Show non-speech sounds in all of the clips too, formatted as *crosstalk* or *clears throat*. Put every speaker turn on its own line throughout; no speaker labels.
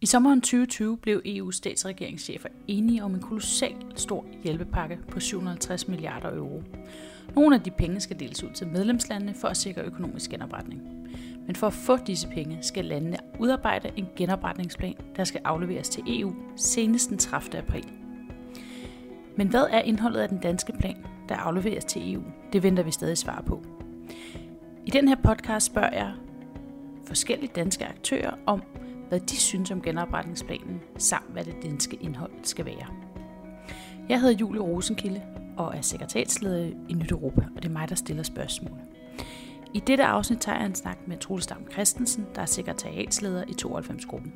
I sommeren 2020 blev EU's statsregeringschefer enige om en kolossal stor hjælpepakke på 750 milliarder euro. Nogle af de penge skal deles ud til medlemslandene for at sikre økonomisk genopretning. Men for at få disse penge skal landene udarbejde en genopretningsplan, der skal afleveres til EU senest den 30. april. Men hvad er indholdet af den danske plan, der afleveres til EU? Det venter vi stadig svar på. I den her podcast spørger jeg forskellige danske aktører om, hvad de synes om genopretningsplanen, samt hvad det danske indhold skal være. Jeg hedder Julie Rosenkilde og er sekretærsleder i Nyt Europa, og det er mig, der stiller spørgsmål. I dette afsnit tager jeg en snak med Troels Dam Christensen, der er sekretariatsleder i 92-gruppen.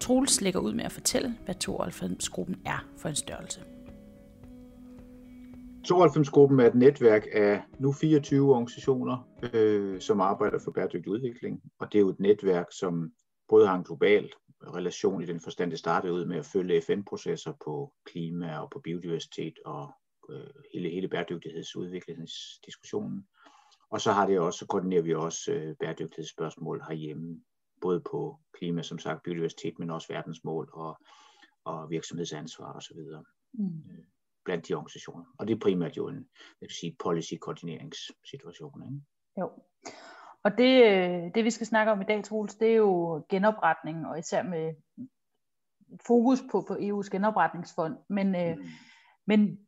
Troels lægger ud med at fortælle, hvad 92-gruppen er for en størrelse.
92-gruppen er et netværk af nu 24 organisationer, øh, som arbejder for bæredygtig udvikling. Og det er jo et netværk, som både har en global relation i den forstand, det startede ud med at følge FN-processer på klima og på biodiversitet og øh, hele, hele bæredygtighedsudviklingsdiskussionen. Og så har det også, så koordinerer vi også øh, bæredygtighedsspørgsmål herhjemme, både på klima, som sagt, biodiversitet, men også verdensmål og, og virksomhedsansvar osv. Mm. Øh, blandt de organisationer. Og det er primært jo en jeg kan sige, policy-koordineringssituation. Ikke?
Jo. Og det, øh, det vi skal snakke om i dag, Troels, det er jo genopretning, og især med fokus på, på EU's genopretningsfond. Men, øh, mm. men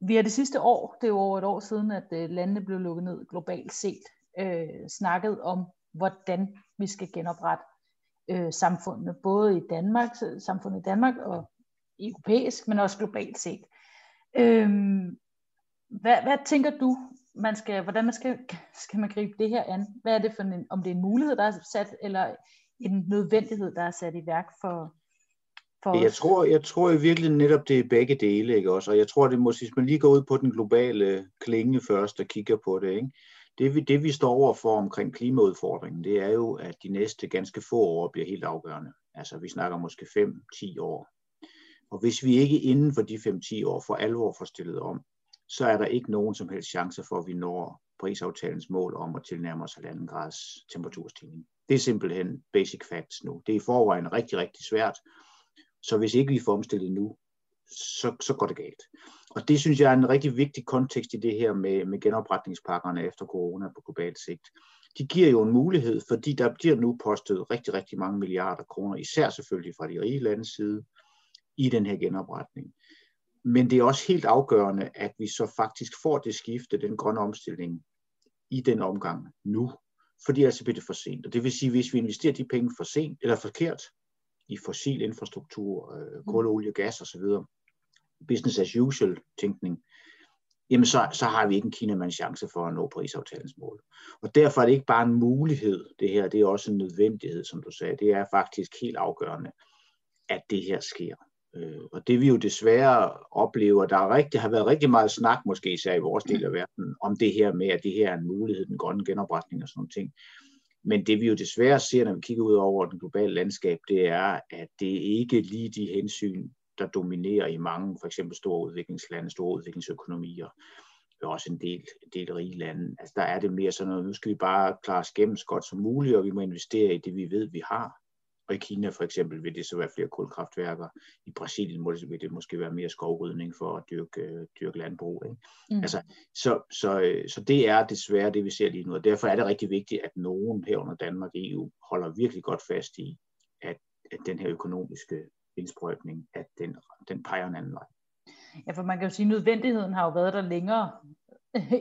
vi har det sidste år, det er jo over et år siden, at øh, landene blev lukket ned globalt set, øh, snakket om, hvordan vi skal genoprette øh, samfundet, både i Danmark, samfundet i Danmark og europæisk, men også globalt set. Øhm, hvad, hvad tænker du, man skal, hvordan man skal, skal man gribe det her an? Hvad er det for en, om det er en mulighed, der er sat, eller en nødvendighed, der er sat i værk for,
for jeg tror, jeg tror i virkeligheden netop, det er begge dele, ikke også? Og jeg tror, det må, hvis man lige går ud på den globale klinge først og kigger på det, ikke? Det, vi, det vi står over for omkring klimaudfordringen, det er jo, at de næste ganske få år bliver helt afgørende. Altså vi snakker måske 5-10 år. Og hvis vi ikke inden for de 5-10 år for alvor får stillet om, så er der ikke nogen som helst chance for, at vi når prisaftalens mål om at tilnærme os 1,5 grads temperaturstigning. Det er simpelthen basic facts nu. Det er i forvejen rigtig, rigtig svært. Så hvis ikke vi får omstillet nu, så, så går det galt. Og det synes jeg er en rigtig vigtig kontekst i det her med, med genopretningspakkerne efter corona på globalt sigt. De giver jo en mulighed, fordi der bliver nu postet rigtig, rigtig mange milliarder kroner, især selvfølgelig fra de rige landes side, i den her genopretning. Men det er også helt afgørende, at vi så faktisk får det skifte, den grønne omstilling, i den omgang nu. Fordi ellers bliver det for sent. Og det vil sige, hvis vi investerer de penge for sent eller forkert i fossil infrastruktur, øh, kul, olie, gas osv., business as usual tænkning, jamen så, så har vi ikke en Kinamands chance for at nå Paris-aftalens mål. Og derfor er det ikke bare en mulighed, det her, det er også en nødvendighed, som du sagde. Det er faktisk helt afgørende, at det her sker. Øh, og det vi jo desværre oplever, der er rigtig, har været rigtig meget snak, måske især i vores del af verden, om det her med, at det her er en mulighed, den grønne genopretning og sådan ting. Men det vi jo desværre ser, når vi kigger ud over den globale landskab, det er, at det ikke lige de hensyn, der dominerer i mange, for eksempel store udviklingslande, store udviklingsøkonomier, og også en del, en del rige lande. Altså der er det mere sådan noget, nu skal vi bare klare os gennem så godt som muligt, og vi må investere i det, vi ved, vi har. Og i Kina for eksempel vil det så være flere kulkraftværker. I Brasilien vil det måske være mere skovrydning for at dyrke, dyrke landbrug. Ikke? Mm. Altså, så, så, så det er desværre det, vi ser lige nu. Og derfor er det rigtig vigtigt, at nogen herunder Danmark og EU holder virkelig godt fast i, at, at den her økonomiske indsprøjtning, at den, den peger en anden vej.
Ja, for man kan jo sige, at nødvendigheden har jo været der længere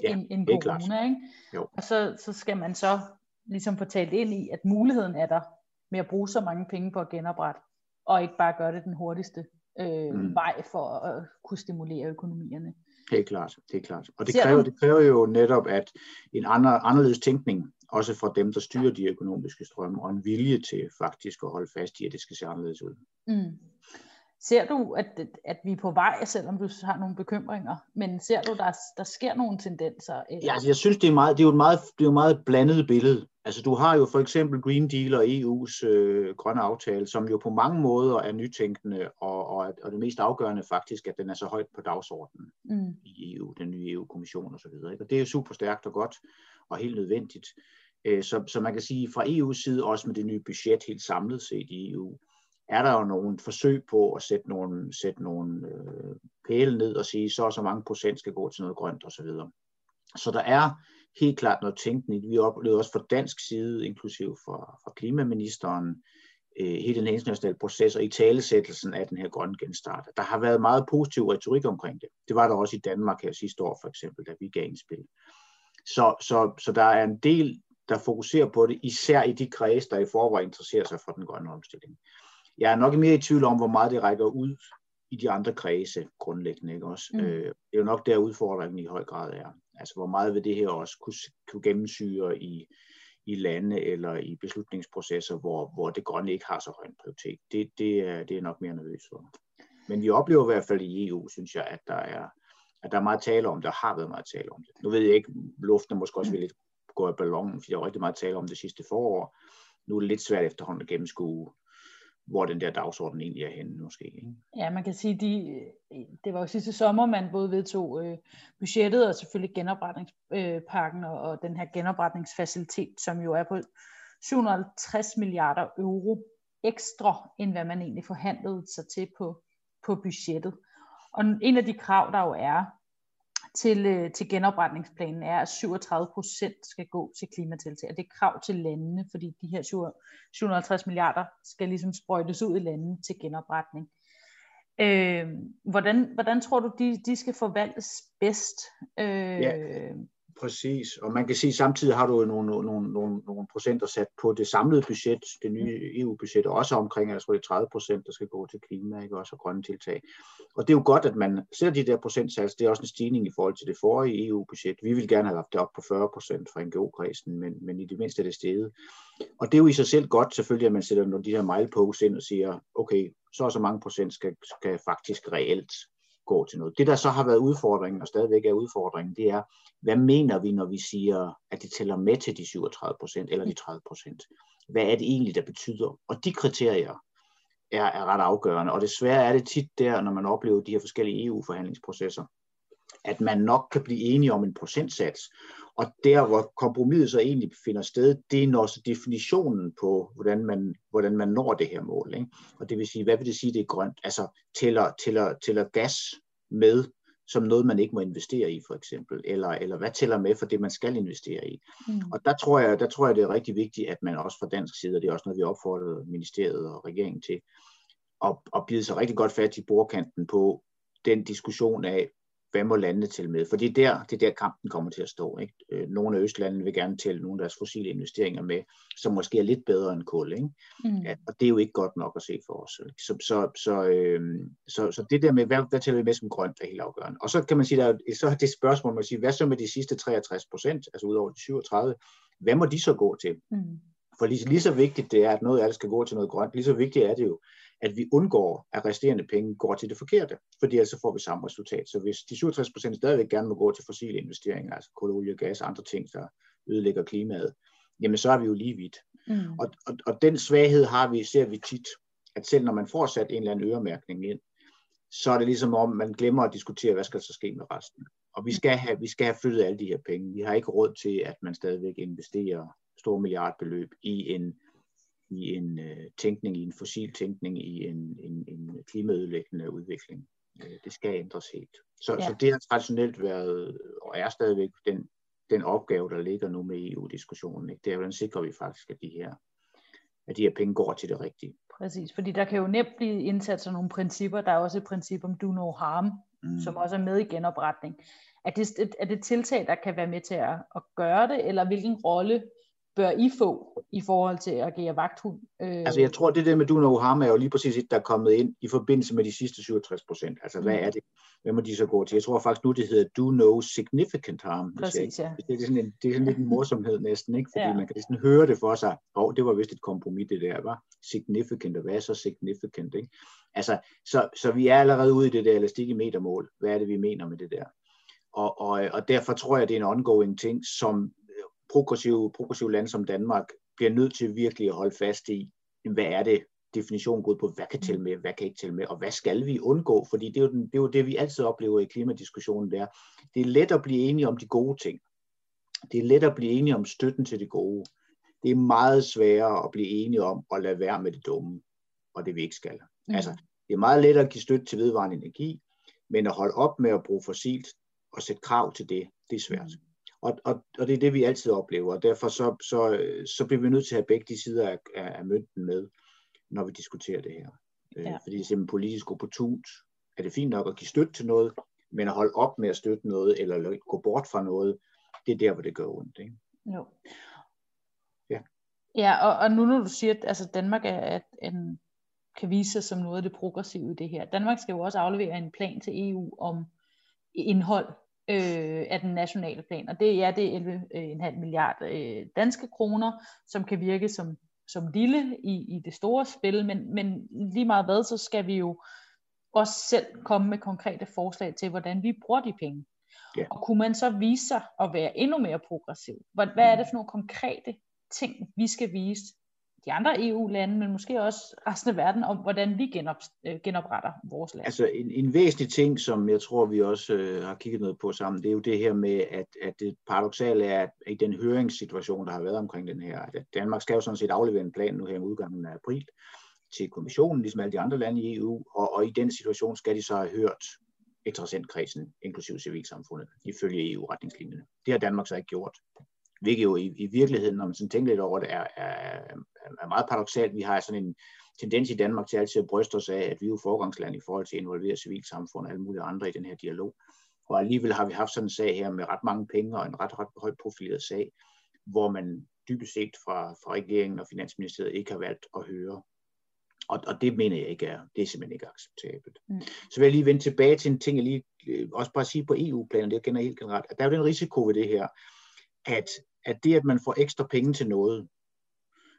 ja, end, end corona, ikke? Jo. Og så, så skal man så ligesom få talt ind i, at muligheden er der med at bruge så mange penge på at genoprette, og ikke bare gøre det den hurtigste øh, mm. vej for at kunne stimulere økonomierne.
Helt klart, det er klart. Og det kræver, det kræver jo netop, at en andre, anderledes tænkning, også fra dem, der styrer de økonomiske strømme, og en vilje til faktisk at holde fast i, at det skal se anderledes ud. Mm.
Ser du, at, at vi er på vej, selvom du har nogle bekymringer, men ser du, der, der sker nogle tendenser?
Eller? Ja, altså jeg synes, det er, meget, det er jo et meget, det er jo meget blandet billede. Altså du har jo for eksempel Green Deal og EU's øh, grønne aftale, som jo på mange måder er nytænkende, og, og, og det mest afgørende faktisk, at den er så højt på dagsordenen mm. i EU, den nye EU-kommission osv. Og, og det er jo super stærkt og godt og helt nødvendigt. Øh, så, så man kan sige fra EU's side, også med det nye budget helt samlet set i EU, er der jo nogle forsøg på at sætte nogle, sætte nogle øh, pæle ned og sige, så og så mange procent skal gå til noget grønt osv. Så, så der er helt klart noget tænkning. Vi oplevede også fra dansk side, inklusiv fra, fra klimaministeren, øh, hele den internationale proces og i talesættelsen af den her grønne genstart. Der har været meget positiv retorik omkring det. Det var der også i Danmark her sidste år for eksempel, da vi gav en spil. Så, så, så der er en del, der fokuserer på det, især i de kreds, der i forvejen interesserer sig for den grønne omstilling. Jeg er nok mere i tvivl om, hvor meget det rækker ud i de andre kredse grundlæggende. Ikke også? Mm. Øh, det er jo nok der udfordringen i høj grad er. Altså hvor meget vil det her også kunne, kunne gennemsyre i, i lande eller i beslutningsprocesser, hvor, hvor det grønne ikke har så høj en prioritet. Det, det, er, det er nok mere nervøs for. Men vi oplever i hvert fald i EU, synes jeg, at der er, at der er meget tale om det, der har været meget tale om det. Nu ved jeg ikke, luften er måske også lidt gå i ballonen, fordi der er rigtig meget tale om det sidste forår. Nu er det lidt svært efterhånden at gennemskue, hvor den der dagsorden egentlig er henne måske. Ikke?
Ja, man kan sige, de, det var jo sidste sommer, man både vedtog øh, budgettet og selvfølgelig genopretningspakken og, og den her genopretningsfacilitet, som jo er på 750 milliarder euro ekstra, end hvad man egentlig forhandlede sig til på, på budgettet. Og en af de krav, der jo er til, øh, til genopretningsplanen, er, at 37 procent skal gå til klimatiltag. Og det er krav til landene, fordi de her 750 milliarder skal ligesom sprøjtes ud i landene til genopretning. Øh, hvordan, hvordan tror du, de, de skal forvaltes bedst? Øh,
ja, præcis. Og man kan sige, at samtidig har du nogle, nogle, nogle, nogle procenter sat på det samlede budget, det nye. EU-budget, og også omkring, altså, jeg tror det er 30 procent, der skal gå til klima, ikke? også og grønne tiltag. Og det er jo godt, at man ser de der procentsats, det er også en stigning i forhold til det forrige EU-budget. Vi vil gerne have haft det op på 40 procent fra NGO-kredsen, men, men i det mindste er det steget. Og det er jo i sig selv godt selvfølgelig, at man sætter nogle de her mileposts ind og siger, okay, så og så mange procent skal, skal faktisk reelt gå til noget. Det, der så har været udfordringen, og stadigvæk er udfordringen, det er, hvad mener vi, når vi siger, at det tæller med til de 37 procent eller de 30 procent? Hvad er det egentlig, der betyder? Og de kriterier er, er ret afgørende, og desværre er det tit der, når man oplever de her forskellige EU-forhandlingsprocesser, at man nok kan blive enige om en procentsats, og der, hvor kompromiset så egentlig finder sted, det er når så definitionen på, hvordan man, hvordan man når det her mål. Ikke? Og det vil sige, hvad vil det sige, det er grønt? Altså, tæller, tæller, tæller gas med som noget, man ikke må investere i, for eksempel, eller, eller hvad tæller med for det, man skal investere i. Mm. Og der tror, jeg, der tror jeg, det er rigtig vigtigt, at man også fra dansk side, og det er også noget, vi opfordrer ministeriet og regeringen til, at, at bide sig rigtig godt fat i bordkanten på den diskussion af, hvad må landene til med? For det er der, det er der kampen kommer til at stå. Ikke? Øh, nogle af østlandene vil gerne tælle nogle af deres fossile investeringer med, som måske er lidt bedre end kul. Ikke? Mm. Ja, og det er jo ikke godt nok at se for os. Så, så, så, øh, så, så det der med, hvad, hvad tæller vi med som grønt, er helt afgørende. Og så kan man sige, der er, så er det spørgsmål, man siger, hvad så med de sidste 63 procent, altså ud over de 37, hvad må de så gå til? Mm. For lige, lige så vigtigt det er, at noget af det skal gå til noget grønt, lige så vigtigt er det jo, at vi undgår, at resterende penge går til det forkerte, fordi ellers så får vi samme resultat. Så hvis de 67 procent stadigvæk gerne må gå til fossile investeringer, altså kul, olie, gas og andre ting, der ødelægger klimaet, jamen så er vi jo lige vidt. Mm. Og, og, og den svaghed har vi, ser vi tit, at selv når man får sat en eller anden øremærkning ind, så er det ligesom om, man glemmer at diskutere, hvad skal der så ske med resten. Og vi skal have, vi skal have flyttet alle de her penge. Vi har ikke råd til, at man stadigvæk investerer store milliardbeløb i en i en øh, tænkning, i en fossil tænkning, i en, en, en klimaødelæggende udvikling. Øh, det skal ændres helt. Så, ja. så det har traditionelt været, og er stadigvæk den, den opgave, der ligger nu med EU-diskussionen. Ikke? Det er, hvordan sikrer vi faktisk, at de her at de her penge går til det rigtige.
Præcis, fordi der kan jo nemt blive indsat sådan nogle principper. Der er også et princip om do no harm, mm. som også er med i genopretning. Er det, er det tiltag, der kan være med til at, at gøre det, eller hvilken rolle bør I få i forhold til at agere vagthund?
Øh... Altså jeg tror, det der med do no harm er jo lige præcis et, der er kommet ind i forbindelse med de sidste 67 procent. Altså mm. hvad er det? Hvad må de så gå til? Jeg tror faktisk nu, det hedder do no significant harm.
Præcis, ja.
Det er sådan, en, det er sådan lidt en morsomhed næsten, ikke? Fordi ja. man kan sådan høre det for sig. Åh, oh, det var vist et kompromis, det der, var Significant, og hvad er så significant, ikke? Altså, så, så vi er allerede ude i det der elastik i metermål. Hvad er det, vi mener med det der? Og, og, og derfor tror jeg, det er en ongoing ting, som progressive, progressive lande som Danmark bliver nødt til virkelig at holde fast i, hvad er det, definitionen går ud på, hvad kan tælle med, hvad kan ikke tælle med, og hvad skal vi undgå? Fordi det er, jo den, det er jo det, vi altid oplever i klimadiskussionen der. Det er let at blive enige om de gode ting. Det er let at blive enige om støtten til det gode. Det er meget sværere at blive enige om at lade være med det dumme. og det vi ikke skal. Mm. Altså, det er meget let at give støtte til vedvarende energi, men at holde op med at bruge fossilt og sætte krav til det, det er svært. Mm. Og, og, og det er det, vi altid oplever, og derfor så, så, så bliver vi nødt til at have begge de sider af, af mønten med, når vi diskuterer det her. Øh, ja. Fordi det er simpelthen politisk opportunt. Er det fint nok at give støtte til noget, men at holde op med at støtte noget, eller gå bort fra noget, det er der, hvor det gør ondt. Ikke?
Jo. Ja. Ja, og, og nu når du siger, at altså Danmark er at en, kan vise sig som noget af det progressive i det her. Danmark skal jo også aflevere en plan til EU om indhold øh, af den nationale plan, og det, ja, det er 11,5 øh, milliard øh, danske kroner, som kan virke som, som lille i, i det store spil, men, men lige meget hvad, så skal vi jo også selv komme med konkrete forslag til, hvordan vi bruger de penge. Ja. Og kunne man så vise sig at være endnu mere progressiv? Hvad, hvad er det for nogle konkrete ting, vi skal vise de andre EU-lande, men måske også resten af verden, om hvordan vi genop, øh, genopretter vores land?
Altså en, en væsentlig ting, som jeg tror, vi også øh, har kigget noget på sammen, det er jo det her med, at, at det paradoxale er, at i den høringssituation, der har været omkring den her, at Danmark skal jo sådan set aflevere en plan nu her i udgangen af april til kommissionen, ligesom alle de andre lande i EU, og, og i den situation skal de så have hørt interessentkredsen, inklusive civilsamfundet, ifølge EU-retningslinjerne. Det har Danmark så ikke gjort. Hvilket jo i, i virkeligheden, når man sådan tænker lidt over det, er, er, er meget paradoxalt. Vi har sådan en tendens i Danmark til altid at bryste os af, at vi er jo forgangsland i forhold til at involvere civilsamfund og alle mulige andre i den her dialog. Og alligevel har vi haft sådan en sag her med ret mange penge og en ret, ret højt profileret sag, hvor man dybest set fra, fra regeringen og Finansministeriet ikke har valgt at høre og, og det mener jeg ikke er, det er simpelthen ikke acceptabelt. Mm. Så vil jeg lige vende tilbage til en ting, jeg lige øh, også bare sige på EU-planen, det kender helt generelt, at der er jo den risiko ved det her, at, at det, at man får ekstra penge til noget,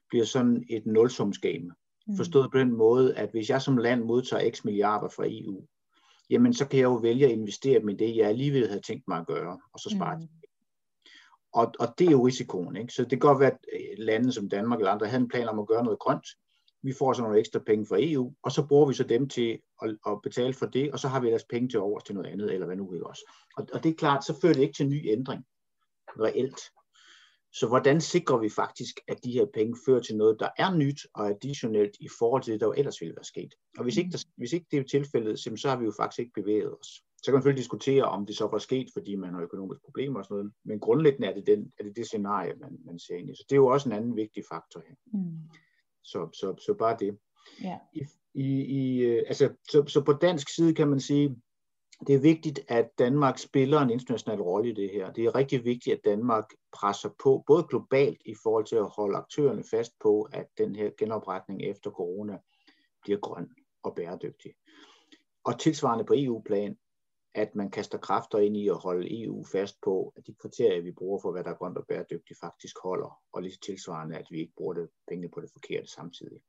bliver sådan et nulsumsgame. Mm. Forstået på den måde, at hvis jeg som land modtager x milliarder fra EU, jamen så kan jeg jo vælge at investere dem i det, jeg alligevel havde tænkt mig at gøre, og så spare mm. Og, og det er jo risikoen. Ikke? Så det kan godt være, at øh, lande som Danmark eller andre havde en plan om at gøre noget grønt, vi får så nogle ekstra penge fra EU, og så bruger vi så dem til at, at betale for det, og så har vi ellers penge til over til noget andet, eller hvad nu ikke også. Og, og det er klart, så fører det ikke til ny ændring, reelt. Så hvordan sikrer vi faktisk, at de her penge fører til noget, der er nyt og additionelt i forhold til det, der jo ellers ville være sket? Og hvis ikke, der, hvis ikke det er tilfældet, så har vi jo faktisk ikke bevæget os. Så kan man selvfølgelig diskutere, om det så var sket, fordi man har økonomiske problemer og sådan noget, men grundlæggende er det, den, er det det scenarie, man, man ser ind i. Så det er jo også en anden vigtig faktor her. Mm. Så, så, så bare det. Ja. I, i, i, øh, altså, så, så på dansk side kan man sige, det er vigtigt, at Danmark spiller en international rolle i det her. Det er rigtig vigtigt, at Danmark presser på, både globalt i forhold til at holde aktørerne fast på, at den her genopretning efter corona bliver grøn og bæredygtig. Og tilsvarende på EU-plan, at man kaster kræfter ind i at holde EU fast på, at de kriterier, vi bruger for, hvad der er grønt og bæredygtigt, faktisk holder, og lige tilsvarende, at vi ikke bruger det, pengene på det forkerte samtidig.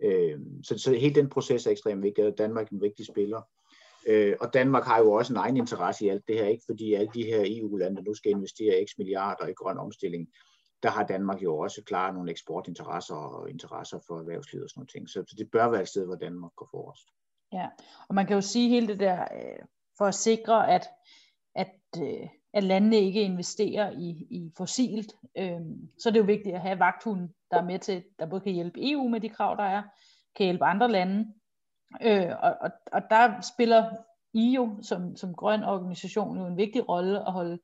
Øh, så, så hele den proces er ekstremt vigtig, og Danmark er en vigtig spiller. Øh, og Danmark har jo også en egen interesse i alt det her, ikke fordi alle de her EU-lande nu skal investere x milliarder i grøn omstilling, der har Danmark jo også klart nogle eksportinteresser og interesser for erhvervslivet og sådan nogle ting. Så, så det bør være et sted, hvor Danmark går forrest.
Ja, og man kan jo sige hele det der øh, for at sikre, at, at, øh, at landene ikke investerer i, i fossilt. Øh, så er det jo vigtigt at have vagthunden, der er med til, der både kan hjælpe EU med de krav, der er, kan hjælpe andre lande. Øh, og, og, og der spiller I jo som, som grøn organisation jo en vigtig rolle at holde,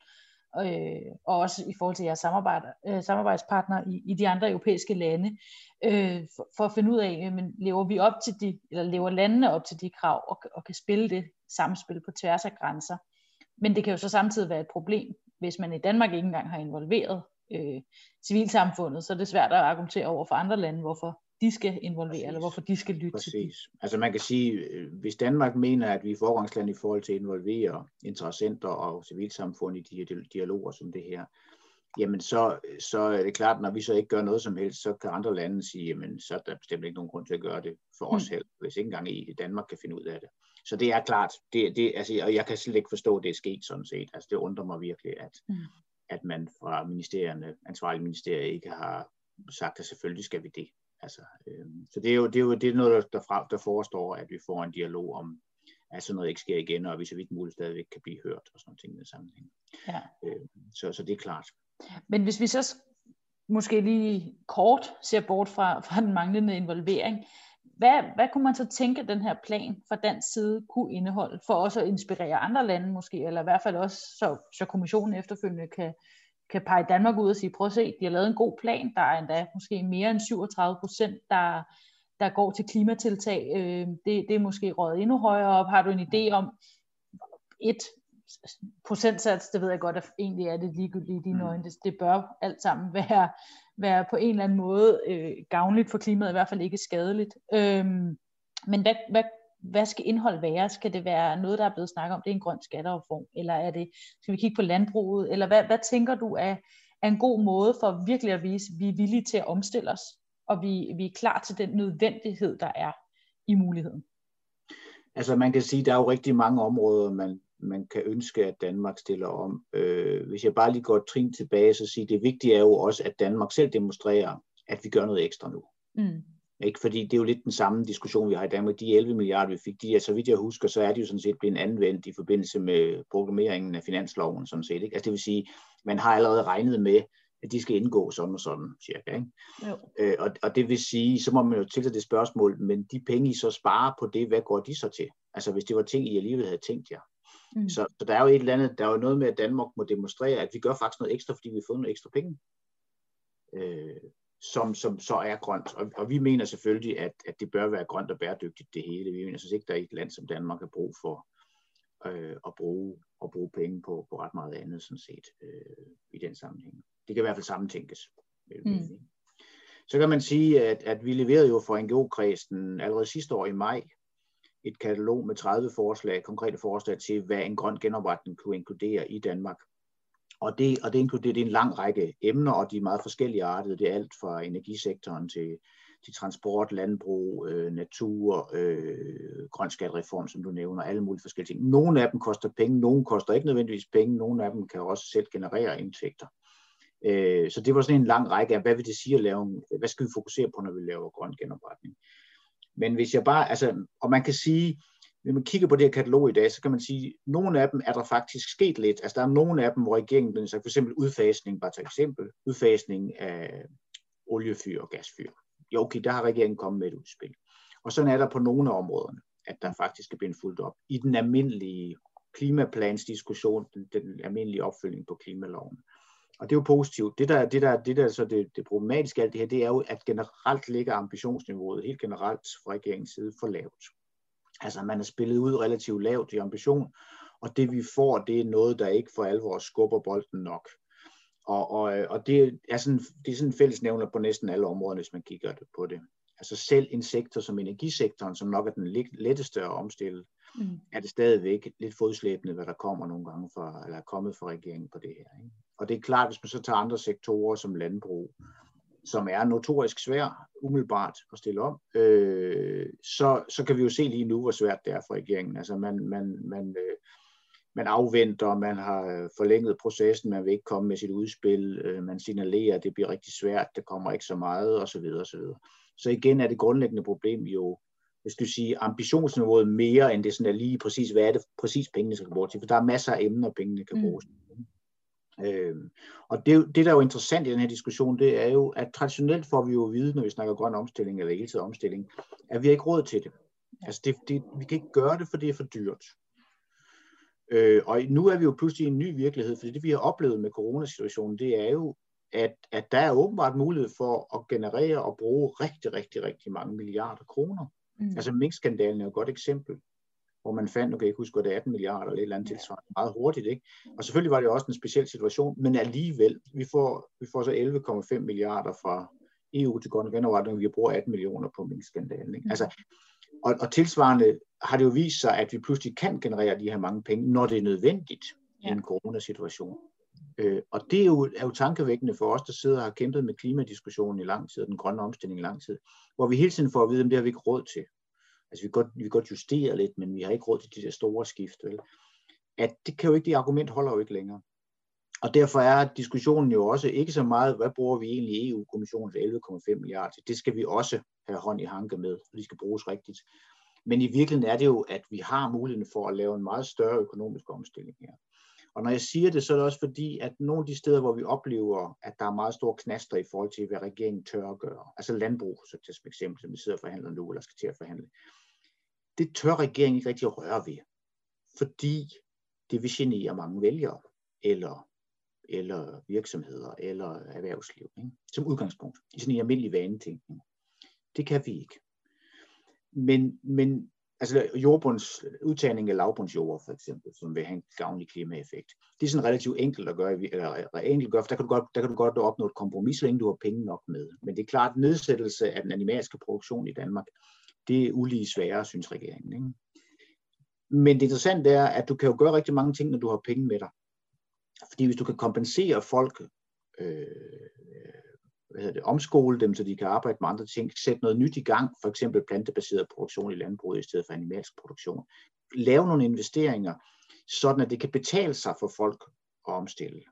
øh, og også i forhold til jeres samarbejde, øh, samarbejdspartnere i, i de andre europæiske lande, øh, for, for at finde ud af, men lever vi op til de, eller lever landene op til de krav, og, og kan spille det samspil på tværs af grænser. Men det kan jo så samtidig være et problem, hvis man i Danmark ikke engang har involveret øh, civilsamfundet, så er det svært at argumentere over for andre lande, hvorfor de skal involvere, Præcis. eller hvorfor de skal lytte Præcis. til det.
Altså man kan sige, øh, hvis Danmark mener, at vi er forgangsland i forhold til at involvere interessenter og civilsamfund i de dialoger som det her, jamen så, så er det klart, når vi så ikke gør noget som helst, så kan andre lande sige, jamen så er der bestemt ikke nogen grund til at gøre det for os mm. selv, hvis ikke engang i Danmark kan finde ud af det. Så det er klart, det, det, altså, og jeg kan slet ikke forstå, at det er sket sådan set. Altså det undrer mig virkelig, at, mm. at man fra ministerierne, ansvarlige ministerier ikke har sagt, at selvfølgelig skal vi det. Altså, øh, så det er jo, det er jo det er noget, der, der, der forestår, at vi får en dialog om, at sådan noget ikke sker igen, og vi så vidt muligt stadigvæk kan blive hørt og sådan ting i sammenhæng. Ja. Øh, så, så det er klart.
Men hvis vi så måske lige kort ser bort fra, fra den manglende involvering, hvad, hvad kunne man så tænke, at den her plan fra dansk side kunne indeholde, for også at inspirere andre lande måske, eller i hvert fald også, så, så kommissionen efterfølgende kan, kan pege Danmark ud og sige, prøv at se, de har lavet en god plan, der er endda måske mere end 37 procent, der, der går til klimatiltag. Øh, det, det er måske rådet endnu højere op. Har du en idé om et procentsats, det ved jeg godt, at egentlig er det ligegyldigt i dine mm. øjne. Det, det bør alt sammen være, være på en eller anden måde øh, gavnligt for klimaet, i hvert fald ikke skadeligt. Øhm, men hvad, hvad, hvad skal indhold være? Skal det være noget, der er blevet snakket om, det er en grøn skattereform, eller er det, skal vi kigge på landbruget, eller hvad, hvad tænker du er, er en god måde for virkelig at vise, at vi er villige til at omstille os, og vi, vi er klar til den nødvendighed, der er i muligheden?
Altså man kan sige, at der er jo rigtig mange områder, man, man kan ønske, at Danmark stiller om. Øh, hvis jeg bare lige går et trin tilbage, så siger det vigtige er jo også, at Danmark selv demonstrerer, at vi gør noget ekstra nu. Mm. Ikke? Fordi det er jo lidt den samme diskussion, vi har i Danmark. De 11 milliarder, vi fik, de er, så vidt jeg husker, så er de jo sådan set blevet anvendt i forbindelse med programmeringen af finansloven. Sådan set, ikke? Altså det vil sige, man har allerede regnet med, at de skal indgå sådan og sådan, cirka. Ikke? Jo. Øh, og, og det vil sige, så må man jo tiltage det spørgsmål, men de penge, I så sparer på det, hvad går de så til? Altså hvis det var ting, I alligevel havde tænkt jer. Mm. Så, så der er jo et eller andet, der er jo noget med, at Danmark må demonstrere, at vi gør faktisk noget ekstra, fordi vi har fået nogle ekstra penge. Øh, som, som så er grønt. Og, og vi mener selvfølgelig, at, at det bør være grønt og bæredygtigt det hele. Vi mener så ikke, der er et land som Danmark har brug for øh, at, bruge, at bruge penge på, på ret meget andet sådan set øh, i den sammenhæng. Det kan i hvert fald sammentænkes. Mm. Så kan man sige, at, at vi leverede jo for NGO-kredsen allerede sidste år i maj et katalog med 30 forslag, konkrete forslag til, hvad en grøn genopretning kunne inkludere i Danmark. Og det, og det inkluderer det er en lang række emner, og de er meget forskellige artede. Det er alt fra energisektoren til, til transport, landbrug, øh, natur, øh, grøn skattereform, som du nævner, alle mulige forskellige ting. Nogle af dem koster penge, nogle koster ikke nødvendigvis penge, nogle af dem kan også selv generere indtægter. Øh, så det var sådan en lang række af, hvad vil det sige at lave, hvad skal vi fokusere på, når vi laver grøn genopretning. Men hvis jeg bare, altså, og man kan sige, når man kigger på det her katalog i dag, så kan man sige, at nogle af dem er der faktisk sket lidt. Altså der er nogle af dem, hvor regeringen, den for eksempel udfasning, bare til eksempel, udfasning af oliefyr og gasfyr. Jo, okay, der har regeringen kommet med et udspil. Og sådan er der på nogle af områderne, at der faktisk er blevet fuldt op. I den almindelige klimaplansdiskussion, den, den almindelige opfølgning på klimaloven. Og det er jo positivt. Det der, det der, det der så det, det problematiske af alt det her, det er jo, at generelt ligger ambitionsniveauet helt generelt fra regeringens side for lavt. Altså man er spillet ud relativt lavt i ambition, og det vi får, det er noget, der ikke for alvor skubber bolden nok. Og, og, og det, er sådan, det er sådan en fællesnævner på næsten alle områder, hvis man kigger på det. Altså selv en sektor som energisektoren, som nok er den letteste at omstille, mm. er det stadigvæk lidt fodslæbende, hvad der kommer nogle gange fra, eller er kommet fra regeringen på det her. Ikke? Og det er klart, hvis man så tager andre sektorer som landbrug, som er notorisk svær umiddelbart at stille om, øh, så, så kan vi jo se lige nu, hvor svært det er for regeringen. Altså man, man, man, øh, man afventer, man har forlænget processen, man vil ikke komme med sit udspil, øh, man signalerer, at det bliver rigtig svært, det kommer ikke så meget, osv. osv. Så igen er det grundlæggende problem jo, hvis du siger, ambitionsniveauet mere, end det sådan er lige præcis, hvad er det præcis pengene skal bruges til, for der er masser af emner, pengene kan mm. bruges mm. Øh, og det, det, der er jo interessant i den her diskussion, det er jo, at traditionelt får vi jo at vide, når vi snakker grøn omstilling, eller hele tiden omstilling, at vi har ikke råd til det. Altså det, det, vi kan ikke gøre det, for det er for dyrt. Øh, og nu er vi jo pludselig i en ny virkelighed, fordi det vi har oplevet med coronasituationen, det er jo, at, at der er åbenbart mulighed for at generere og bruge rigtig, rigtig, rigtig mange milliarder kroner. Mm. Altså minkskandalen er jo et godt eksempel hvor man fandt, kan jeg ikke huske, at det er 18 milliarder eller et eller andet tilsvarende, meget hurtigt. Ikke? Og selvfølgelig var det også en speciel situation, men alligevel, vi får, vi får så 11,5 milliarder fra EU til grøn genopretning, vi bruger 18 millioner på minkskandalen. Ikke? Altså, og, og tilsvarende har det jo vist sig, at vi pludselig kan generere de her mange penge, når det er nødvendigt ja. i en coronasituation. Øh, og det er jo, er jo tankevækkende for os, der sidder og har kæmpet med klimadiskussionen i lang tid, og den grønne omstilling i lang tid, hvor vi hele tiden får at vide, at det har vi ikke råd til altså vi kan, godt, vi kan godt justere lidt, men vi har ikke råd til de der store skift, vel? At det kan jo ikke, det argument holder jo ikke længere. Og derfor er diskussionen jo også ikke så meget, hvad bruger vi egentlig EU-kommissionens 11,5 milliarder til. Det skal vi også have hånd i hanke med, og de skal bruges rigtigt. Men i virkeligheden er det jo, at vi har muligheden for at lave en meget større økonomisk omstilling her. Og når jeg siger det, så er det også fordi, at nogle af de steder, hvor vi oplever, at der er meget store knaster i forhold til, hvad regeringen tør at gøre, altså landbrug, så til eksempel, som vi sidder og forhandler nu, eller skal til at forhandle, det tør regeringen ikke rigtig at røre ved, fordi det vil genere mange vælgere, eller, eller virksomheder, eller erhvervsliv, ikke? som udgangspunkt, i sådan en almindelig vanetænkning. Det kan vi ikke. Men, men altså jordbunds, udtagning af lavbundsjord for eksempel, som vil have en gavnlig klimaeffekt. Det er sådan relativt enkelt at gøre, eller enkelt at gøre, for der kan, du godt, der kan du godt opnå et kompromis, så længe du har penge nok med. Men det er klart, at nedsættelse af den animalske produktion i Danmark, det er ulige sværere, synes regeringen. Ikke? Men det interessante er, at du kan jo gøre rigtig mange ting, når du har penge med dig. Fordi hvis du kan kompensere folk øh, hvad hedder det, omskole dem, så de kan arbejde med andre ting, sætte noget nyt i gang, for eksempel plantebaseret produktion i landbruget i stedet for animalsk produktion. Lave nogle investeringer, sådan at det kan betale sig for folk at omstille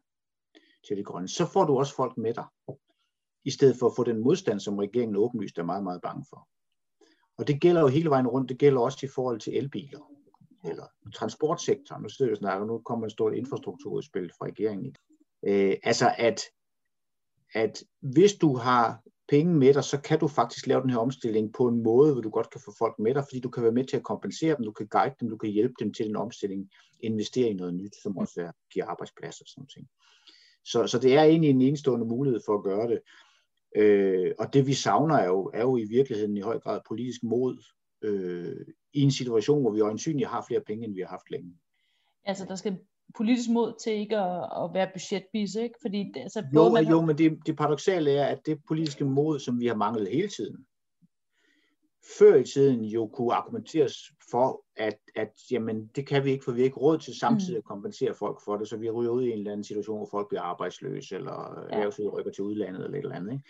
til det grønne. Så får du også folk med dig, i stedet for at få den modstand, som regeringen åbenlyst er meget, meget bange for. Og det gælder jo hele vejen rundt. Det gælder også i forhold til elbiler eller transportsektoren. Nu sidder vi og snakker, nu kommer en stort infrastrukturudspil fra regeringen. Øh, altså at at hvis du har penge med dig, så kan du faktisk lave den her omstilling på en måde, hvor du godt kan få folk med dig, fordi du kan være med til at kompensere dem, du kan guide dem, du kan hjælpe dem til en omstilling, investere i noget nyt, som også er, giver arbejdspladser og sådan ting. Så, så det er egentlig en enestående mulighed for at gøre det. Øh, og det vi savner er jo, er jo i virkeligheden i høj grad politisk mod øh, i en situation, hvor vi øjensynligt har flere penge, end vi har haft længe.
Altså der skal politisk mod til ikke at, at være budgetbis, ikke? Fordi det,
altså, jo, både man... jo, men det, det paradoxale er, at det politiske mod, som vi har manglet hele tiden, før i tiden jo kunne argumenteres for, at, at jamen, det kan vi ikke, for vi har ikke råd til samtidig at kompensere folk for det, så vi ryger ud i en eller anden situation, hvor folk bliver arbejdsløse, eller ja. rykker til udlandet, eller et eller andet. Ikke?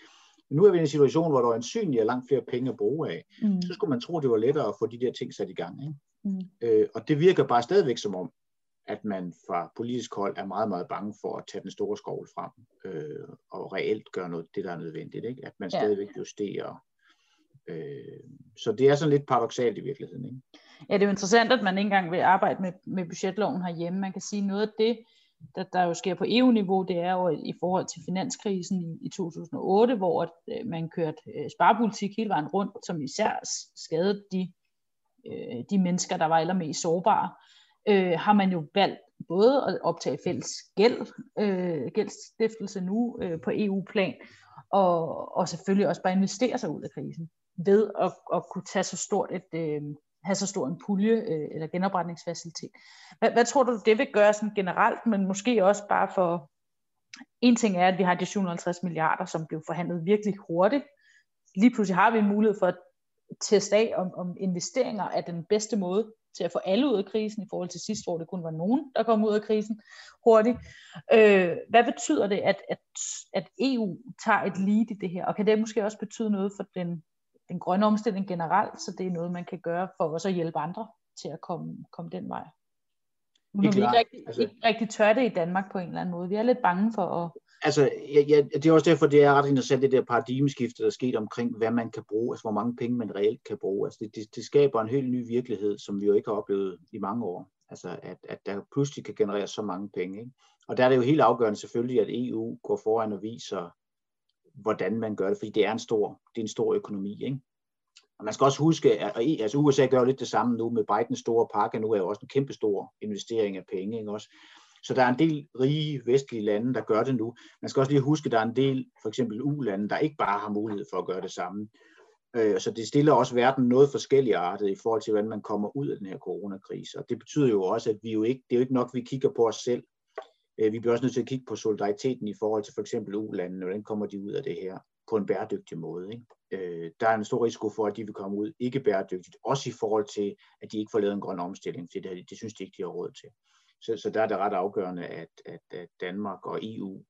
Men nu er vi i en situation, hvor der er ansynligt er langt flere penge at bruge af. Mm. Så skulle man tro, det var lettere at få de der ting sat i gang. Ikke? Mm. Øh, og det virker bare stadigvæk som om, at man fra politisk hold er meget, meget bange for at tage den store skovl frem øh, og reelt gøre noget det, der er nødvendigt. Ikke? At man ja. stadigvæk justerer. Øh, så det er sådan lidt paradoxalt i virkeligheden. Ikke?
Ja, det er jo interessant, at man ikke engang vil arbejde med, med budgetloven herhjemme. Man kan sige noget af det, der, der jo sker på EU-niveau, det er jo i forhold til finanskrisen i, i 2008, hvor øh, man kørte øh, sparepolitik hele vejen rundt, som især skadede de, øh, de mennesker, der var allermest sårbare øh, har man jo valgt både at optage fælles gæld, øh, gældsstiftelse nu øh, på EU-plan, og, og selvfølgelig også bare investere sig ud af krisen ved at, at kunne tage så stort et, øh, have så stor en pulje øh, eller genopretningsfacilitet. Hvad, hvad tror du, det vil gøre sådan generelt, men måske også bare for, en ting er, at vi har de 750 milliarder, som blev forhandlet virkelig hurtigt. Lige pludselig har vi en mulighed for at teste af, om, om investeringer er den bedste måde til at få alle ud af krisen, i forhold til sidst, hvor det kun var nogen, der kom ud af krisen hurtigt. Øh, hvad betyder det, at, at, at EU tager et lead i det her? Og kan det måske også betyde noget for den, den grønne omstilling generelt, så det er noget, man kan gøre for også at hjælpe andre til at komme, komme den vej? Nu har vi ikke rigtig, altså, ikke rigtig tør det i Danmark på en eller anden måde. Vi er lidt bange for at
altså, ja, ja, det er også derfor, det er ret interessant, det der paradigmeskifte, der er sket omkring, hvad man kan bruge, altså hvor mange penge man reelt kan bruge. Altså, det, det, det skaber en helt ny virkelighed, som vi jo ikke har oplevet i mange år. Altså, at, at der pludselig kan generere så mange penge. Ikke? Og der er det jo helt afgørende selvfølgelig, at EU går foran og viser, hvordan man gør det, fordi det er en stor, det er en stor økonomi. Ikke? Og man skal også huske, at e- altså USA gør lidt det samme nu med Bidens store pakke, nu er jo også en kæmpe stor investering af penge. Ikke? Også. Så der er en del rige vestlige lande, der gør det nu. Man skal også lige huske, at der er en del, for eksempel U-lande, der ikke bare har mulighed for at gøre det samme. Øh, så det stiller også verden noget forskellige artet i forhold til, hvordan man kommer ud af den her coronakrise. Og det betyder jo også, at vi jo ikke, det er jo ikke nok, at vi kigger på os selv. Øh, vi bliver også nødt til at kigge på solidariteten i forhold til for eksempel U-landene. Hvordan kommer de ud af det her på en bæredygtig måde? Ikke? Øh, der er en stor risiko for, at de vil komme ud ikke bæredygtigt. Også i forhold til, at de ikke får lavet en grøn omstilling. Det, det, det synes de ikke, de har råd til. Så, så der er det ret afgørende, at, at, at Danmark og EU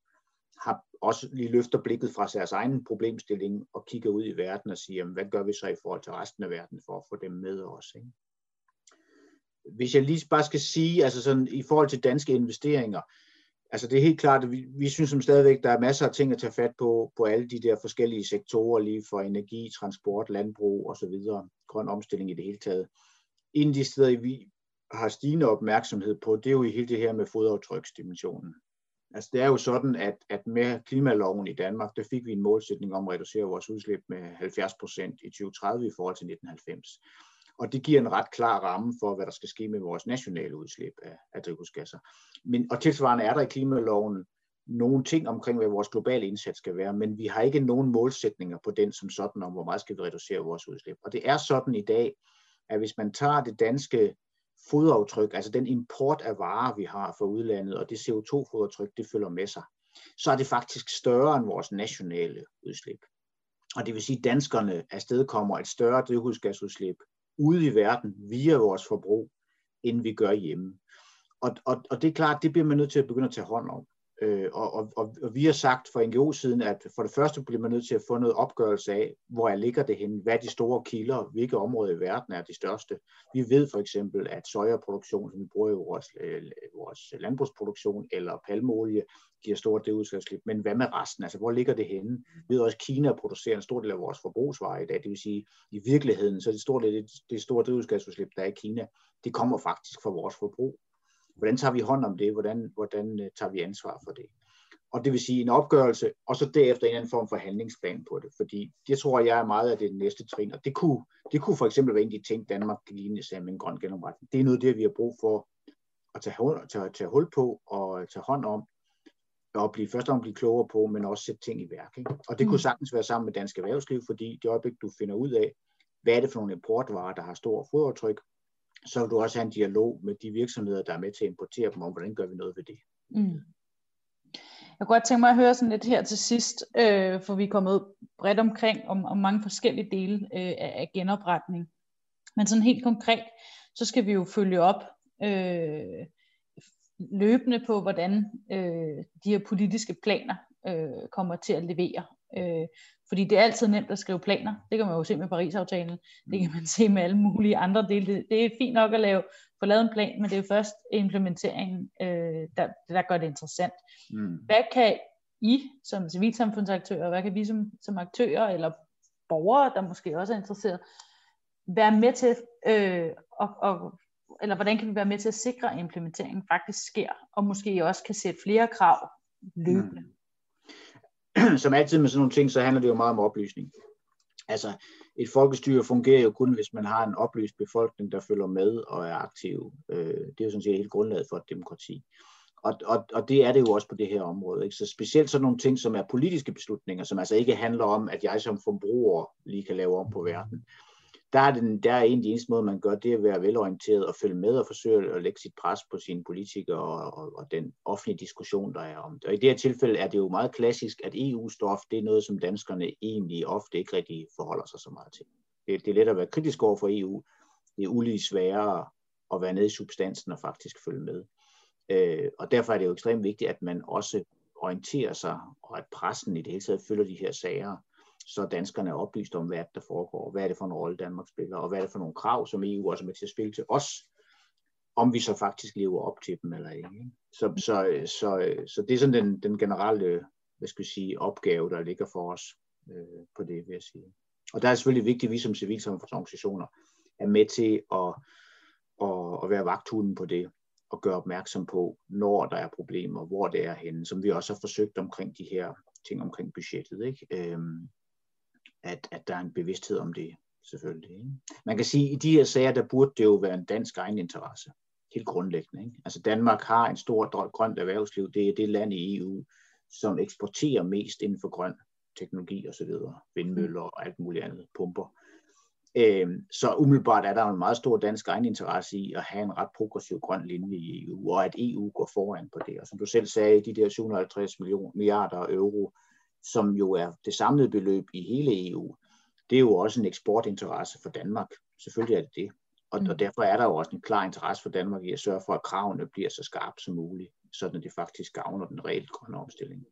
har også lige løfter blikket fra deres egen problemstilling og kigger ud i verden og siger, jamen, hvad gør vi så i forhold til resten af verden for at få dem med os? Ikke? Hvis jeg lige bare skal sige, altså sådan, i forhold til danske investeringer, altså det er helt klart, at vi, vi synes som stadigvæk, der er masser af ting at tage fat på, på alle de der forskellige sektorer, lige for energi, transport, landbrug osv., grøn omstilling i det hele taget. En af de steder, vi har stigende opmærksomhed på, det er jo i hele det her med fodaftryksdimensionen. Altså det er jo sådan, at, at med klimaloven i Danmark, der fik vi en målsætning om at reducere vores udslip med 70 procent i 2030 i forhold til 1990. Og det giver en ret klar ramme for, hvad der skal ske med vores nationale udslip af, af drivhusgasser. Men, og tilsvarende er der i klimaloven nogle ting omkring, hvad vores globale indsats skal være, men vi har ikke nogen målsætninger på den som sådan om, hvor meget skal vi reducere vores udslip. Og det er sådan i dag, at hvis man tager det danske fodaftryk, altså den import af varer, vi har fra udlandet, og det CO2-fodaftryk, det følger med sig, så er det faktisk større end vores nationale udslip. Og det vil sige, at danskerne afstedkommer et større drivhusgasudslip ude i verden via vores forbrug, end vi gør hjemme. Og, og, og det er klart, det bliver man nødt til at begynde at tage hånd om. Øh, og, og, og vi har sagt fra NGO-siden, at for det første bliver man nødt til at få noget opgørelse af, hvor jeg ligger det henne, hvad er de store kilder, hvilke områder i verden er de største. Vi ved for eksempel, at sojaproduktion, som vi bruger i vores, øh, vores landbrugsproduktion, eller palmeolie, giver stort det udslagslip, Men hvad med resten? Altså, hvor ligger det henne? Vi ved også, at Kina producerer en stor del af vores forbrugsvarer i dag. Det vil sige, i virkeligheden, så er det store, det, det store drivhusgasudslip, der er i Kina, det kommer faktisk fra vores forbrug. Hvordan tager vi hånd om det? Hvordan, hvordan øh, tager vi ansvar for det? Og det vil sige en opgørelse, og så derefter en anden form for handlingsplan på det. Fordi det tror jeg er meget af det næste trin. Og det kunne, det kunne for eksempel være en af de ting, Danmark kan ligne sig med en grøn genopretning. Det er noget det, vi har brug for at tage, tage, tage hul på og tage hånd om, og blive, først og blive klogere på, men også sætte ting i værk. Ikke? Og det kunne mm. sagtens være sammen med dansk erhvervsliv, fordi det øjeblik, du finder ud af, hvad er det for nogle importvarer, der har stor fodaftryk, så vil du også have en dialog med de virksomheder, der er med til at importere dem, om hvordan gør vi noget ved det. Mm.
Jeg kunne godt tænke mig at høre sådan lidt her til sidst, øh, for vi er kommet bredt omkring om, om mange forskellige dele øh, af genopretning. Men sådan helt konkret, så skal vi jo følge op øh, løbende på, hvordan øh, de her politiske planer øh, kommer til at levere. Øh, fordi det er altid nemt at skrive planer. Det kan man jo se med Paris-aftalen. Det kan man se med alle mulige andre dele. Det, det er fint nok at lave, få lavet en plan, men det er jo først implementeringen, øh, der, der gør det interessant. Mm. Hvad kan I som civilsamfundsaktører, hvad kan vi som, som aktører eller borgere, der måske også er interesseret, være med til, øh, og, og, eller hvordan kan vi være med til at sikre, at implementeringen faktisk sker, og måske også kan sætte flere krav løbende? Mm. *clears throat*
som altid med sådan nogle ting, så handler det jo meget om oplysning. Altså, et folkestyre fungerer jo kun, hvis man har en oplyst befolkning, der følger med og er aktiv. Øh, det er jo sådan set helt grundlaget for et demokrati. Og, og, og det er det jo også på det her område. Ikke? Så specielt sådan nogle ting, som er politiske beslutninger, som altså ikke handler om, at jeg som forbruger lige kan lave om på verden der er, den, der er en af de eneste måder, man gør, det er at være velorienteret og følge med og forsøge at lægge sit pres på sine politikere og, og, og den offentlige diskussion, der er om det. Og i det her tilfælde er det jo meget klassisk, at EU-stof, det er noget, som danskerne egentlig ofte ikke rigtig forholder sig så meget til. Det, det er let at være kritisk over for EU. Det er ulige sværere at være nede i substansen og faktisk følge med. Øh, og derfor er det jo ekstremt vigtigt, at man også orienterer sig, og at pressen i det hele taget følger de her sager så danskerne er oplyst om, hvad der foregår, hvad er det for en rolle Danmark spiller, og hvad er det for nogle krav, som EU også er med til at spille til os, om vi så faktisk lever op til dem eller ikke. Så, så, så, så det er sådan den, den generelle hvad skal jeg sige, opgave, der ligger for os øh, på det, vil jeg sige. Og der er selvfølgelig vigtigt, at vi som civilsamfundsorganisationer er med til at, at, at være vagthunden på det, og gøre opmærksom på, når der er problemer, hvor det er henne, som vi også har forsøgt omkring de her ting omkring budgettet. Ikke? Øhm, at, at der er en bevidsthed om det, selvfølgelig. Ikke? Man kan sige, at i de her sager, der burde det jo være en dansk egen interesse. Helt grundlæggende. Ikke? Altså Danmark har en stor grønt erhvervsliv. Det er det land i EU, som eksporterer mest inden for grøn teknologi osv. Vindmøller og alt muligt andet, pumper. Øhm, så umiddelbart er der en meget stor dansk egeninteresse i at have en ret progressiv grøn linje i EU, og at EU går foran på det. Og som du selv sagde, de der 750 millioner, milliarder euro, som jo er det samlede beløb i hele EU, det er jo også en eksportinteresse for Danmark. Selvfølgelig er det det. Og, mm. og derfor er der jo også en klar interesse for Danmark i at sørge for, at kravene bliver så skarpe som muligt, så det faktisk gavner den reelt grønne omstilling.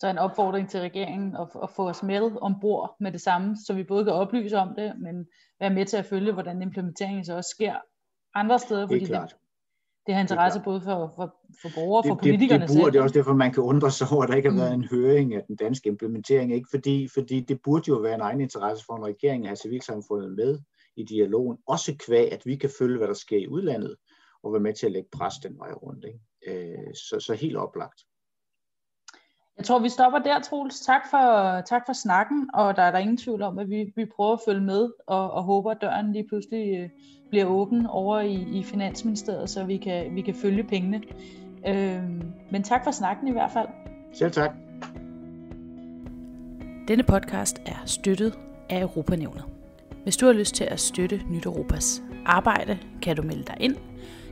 Så en opfordring til regeringen at, at få os med ombord med det samme, så vi både kan oplyse om det, men være med til at følge, hvordan implementeringen så også sker andre steder.
Fordi det er klart.
Det, det har interesse både for, for, for borgere og for politikerne
det, det, det burde, Det er også derfor, man kan undre sig over, at der ikke har mm. været en høring af den danske implementering. Ikke fordi, fordi det burde jo være en egen interesse for en regering at have civilsamfundet med i dialogen, også kvæg, at vi kan følge, hvad der sker i udlandet, og være med til at lægge pres den vej rundt. Ikke? Øh, så, så helt oplagt.
Jeg tror, vi stopper der, Troels. Tak for, tak for snakken, og der er der ingen tvivl om, at vi, vi prøver at følge med, og, og håber, at døren lige pludselig øh, bliver åben over i, i Finansministeriet, så vi kan, vi kan følge pengene. Øh, men tak for snakken i hvert fald.
Selv tak.
Denne podcast er støttet af Europanævnet. Hvis du har lyst til at støtte Nyt Europas arbejde, kan du melde dig ind.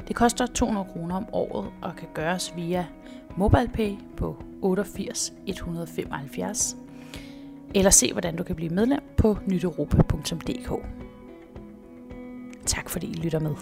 Det koster 200 kroner om året og kan gøres via MobilePay på 88 175 eller se, hvordan du kan blive medlem på nyteuropa.dk. Tak fordi I lytter med.